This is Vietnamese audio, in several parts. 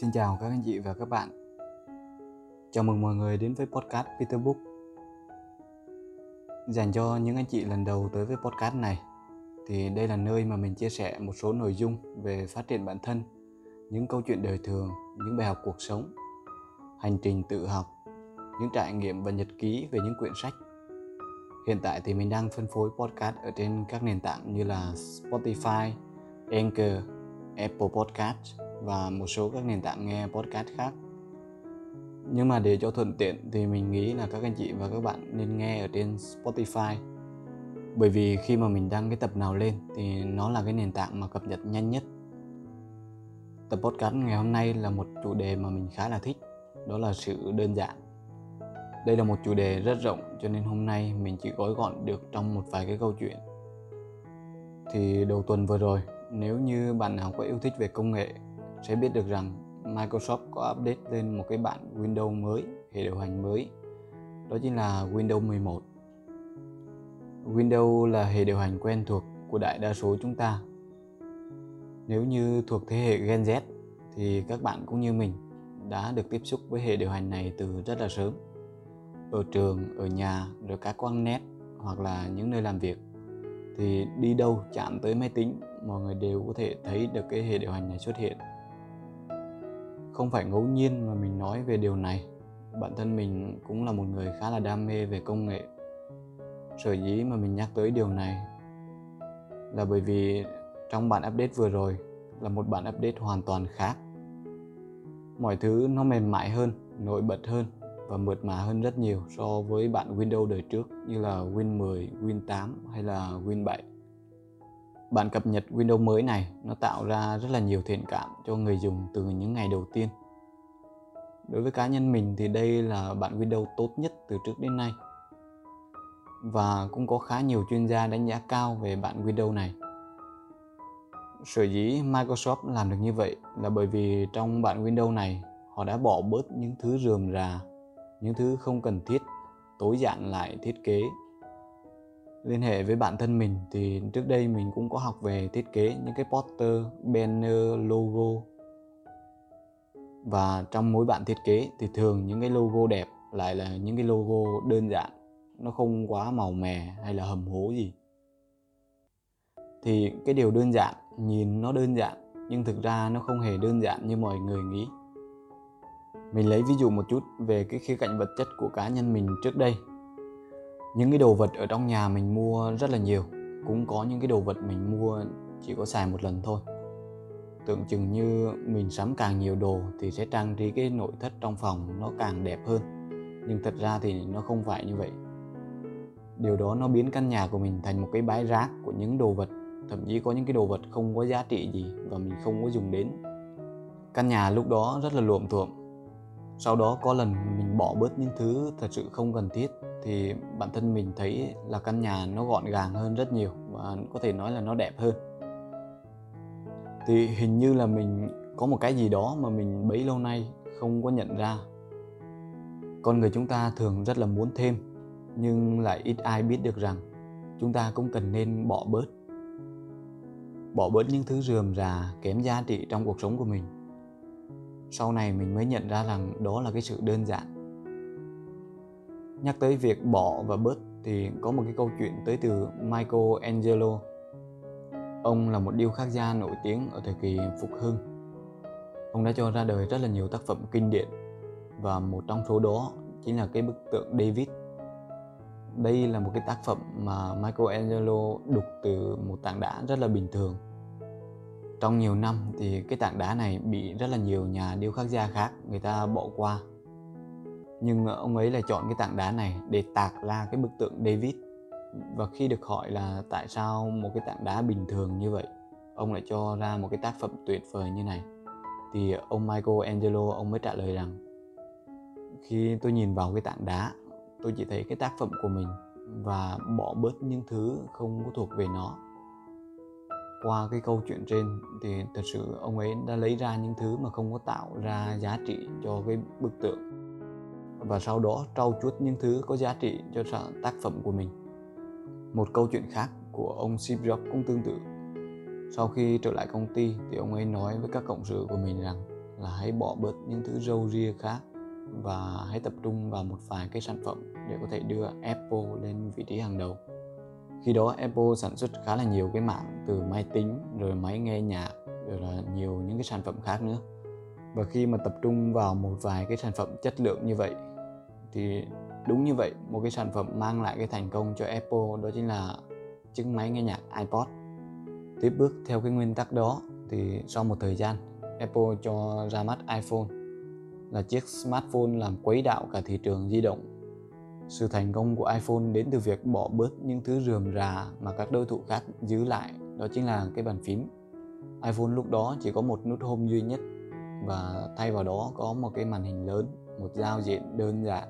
Xin chào các anh chị và các bạn. Chào mừng mọi người đến với podcast Peter Book. Dành cho những anh chị lần đầu tới với podcast này thì đây là nơi mà mình chia sẻ một số nội dung về phát triển bản thân, những câu chuyện đời thường, những bài học cuộc sống, hành trình tự học, những trải nghiệm và nhật ký về những quyển sách. Hiện tại thì mình đang phân phối podcast ở trên các nền tảng như là Spotify, Anchor, Apple Podcast và một số các nền tảng nghe podcast khác. Nhưng mà để cho thuận tiện thì mình nghĩ là các anh chị và các bạn nên nghe ở trên Spotify. Bởi vì khi mà mình đăng cái tập nào lên thì nó là cái nền tảng mà cập nhật nhanh nhất. Tập podcast ngày hôm nay là một chủ đề mà mình khá là thích, đó là sự đơn giản. Đây là một chủ đề rất rộng, cho nên hôm nay mình chỉ gói gọn được trong một vài cái câu chuyện. Thì đầu tuần vừa rồi, nếu như bạn nào có yêu thích về công nghệ sẽ biết được rằng Microsoft có update lên một cái bản Windows mới, hệ điều hành mới. Đó chính là Windows 11. Windows là hệ điều hành quen thuộc của đại đa số chúng ta. Nếu như thuộc thế hệ Gen Z thì các bạn cũng như mình đã được tiếp xúc với hệ điều hành này từ rất là sớm. Ở trường, ở nhà, rồi các quán net hoặc là những nơi làm việc thì đi đâu chạm tới máy tính mọi người đều có thể thấy được cái hệ điều hành này xuất hiện không phải ngẫu nhiên mà mình nói về điều này. Bản thân mình cũng là một người khá là đam mê về công nghệ. Sở dĩ mà mình nhắc tới điều này là bởi vì trong bản update vừa rồi là một bản update hoàn toàn khác. Mọi thứ nó mềm mại hơn nổi bật hơn và mượt mà hơn rất nhiều so với bản Windows đời trước như là Win 10, Win 8 hay là Win 7 Bản cập nhật Windows mới này nó tạo ra rất là nhiều thiện cảm cho người dùng từ những ngày đầu tiên. Đối với cá nhân mình thì đây là bản Windows tốt nhất từ trước đến nay. Và cũng có khá nhiều chuyên gia đánh giá cao về bản Windows này. Sở dĩ Microsoft làm được như vậy là bởi vì trong bản Windows này họ đã bỏ bớt những thứ rườm rà, những thứ không cần thiết, tối giản lại thiết kế liên hệ với bản thân mình thì trước đây mình cũng có học về thiết kế những cái poster, banner, logo. Và trong mỗi bản thiết kế thì thường những cái logo đẹp lại là những cái logo đơn giản nó không quá màu mè hay là hầm hố gì. Thì cái điều đơn giản nhìn nó đơn giản nhưng thực ra nó không hề đơn giản như mọi người nghĩ. Mình lấy ví dụ một chút về cái khía cạnh vật chất của cá nhân mình trước đây những cái đồ vật ở trong nhà mình mua rất là nhiều. Cũng có những cái đồ vật mình mua chỉ có xài một lần thôi. Tưởng chừng như mình sắm càng nhiều đồ thì sẽ trang trí cái nội thất trong phòng nó càng đẹp hơn. Nhưng thật ra thì nó không phải như vậy. Điều đó nó biến căn nhà của mình thành một cái bãi rác của những đồ vật, thậm chí có những cái đồ vật không có giá trị gì và mình không có dùng đến. Căn nhà lúc đó rất là luộm thuộm sau đó có lần mình bỏ bớt những thứ thật sự không cần thiết, thì bản thân mình thấy là căn nhà nó gọn gàng hơn rất nhiều và có thể nói là nó đẹp hơn. Thì hình như là mình có một cái gì đó mà mình bấy lâu nay không có nhận ra. Con người chúng ta thường rất là muốn thêm, nhưng lại ít ai biết được rằng chúng ta cũng cần nên bỏ bớt. Bỏ bớt những thứ rườm rà kém giá trị trong cuộc sống của mình sau này mình mới nhận ra rằng đó là cái sự đơn giản. Nhắc tới việc bỏ và bớt thì có một cái câu chuyện tới từ Michelangelo. Ông là một điêu khắc gia nổi tiếng ở thời kỳ phục hưng. Ông đã cho ra đời rất là nhiều tác phẩm kinh điển và một trong số đó chính là cái bức tượng David. Đây là một cái tác phẩm mà Michelangelo đục từ một tảng đá rất là bình thường trong nhiều năm thì cái tảng đá này bị rất là nhiều nhà điêu khắc gia khác người ta bỏ qua. Nhưng ông ấy lại chọn cái tảng đá này để tạc ra cái bức tượng David. Và khi được hỏi là tại sao một cái tảng đá bình thường như vậy, ông lại cho ra một cái tác phẩm tuyệt vời như này. Thì ông Michelangelo ông mới trả lời rằng, khi tôi nhìn vào cái tảng đá, tôi chỉ thấy cái tác phẩm của mình và bỏ bớt những thứ không có thuộc về nó qua cái câu chuyện trên thì thật sự ông ấy đã lấy ra những thứ mà không có tạo ra giá trị cho cái bức tượng. Và sau đó trau chuốt những thứ có giá trị cho tác phẩm của mình. Một câu chuyện khác của ông Steve Jobs cũng tương tự. Sau khi trở lại công ty thì ông ấy nói với các cộng sự của mình rằng là hãy bỏ bớt những thứ râu ria khác và hãy tập trung vào một vài cái sản phẩm để có thể đưa Apple lên vị trí hàng đầu. Khi đó Apple sản xuất khá là nhiều cái mạng từ máy tính, rồi máy nghe nhạc, rồi là nhiều những cái sản phẩm khác nữa. Và khi mà tập trung vào một vài cái sản phẩm chất lượng như vậy, thì đúng như vậy, một cái sản phẩm mang lại cái thành công cho Apple đó chính là chiếc máy nghe nhạc iPod. Tiếp bước theo cái nguyên tắc đó, thì sau một thời gian, Apple cho ra mắt iPhone là chiếc smartphone làm quấy đạo cả thị trường di động. Sự thành công của iPhone đến từ việc bỏ bớt những thứ rườm rà mà các đối thủ khác giữ lại, đó chính là cái bàn phím. iPhone lúc đó chỉ có một nút home duy nhất và thay vào đó có một cái màn hình lớn, một giao diện đơn giản,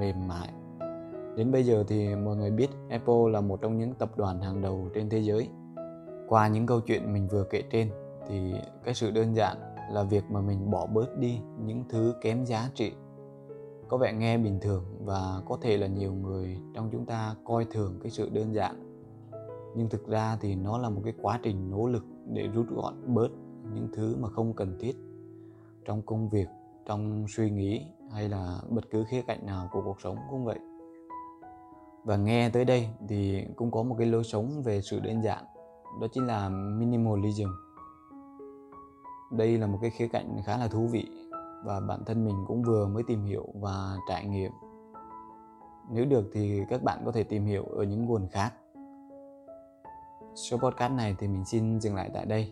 mềm mại. Đến bây giờ thì mọi người biết Apple là một trong những tập đoàn hàng đầu trên thế giới. Qua những câu chuyện mình vừa kể trên thì cái sự đơn giản là việc mà mình bỏ bớt đi những thứ kém giá trị có vẻ nghe bình thường và có thể là nhiều người trong chúng ta coi thường cái sự đơn giản. Nhưng thực ra thì nó là một cái quá trình nỗ lực để rút gọn bớt những thứ mà không cần thiết trong công việc, trong suy nghĩ hay là bất cứ khía cạnh nào của cuộc sống cũng vậy. Và nghe tới đây thì cũng có một cái lối sống về sự đơn giản, đó chính là minimalism. Đây là một cái khía cạnh khá là thú vị và bản thân mình cũng vừa mới tìm hiểu và trải nghiệm. Nếu được thì các bạn có thể tìm hiểu ở những nguồn khác. Số podcast này thì mình xin dừng lại tại đây.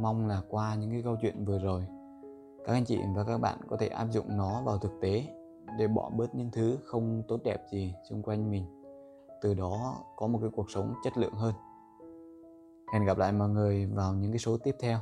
Mong là qua những cái câu chuyện vừa rồi, các anh chị và các bạn có thể áp dụng nó vào thực tế để bỏ bớt những thứ không tốt đẹp gì xung quanh mình. Từ đó có một cái cuộc sống chất lượng hơn. Hẹn gặp lại mọi người vào những cái số tiếp theo.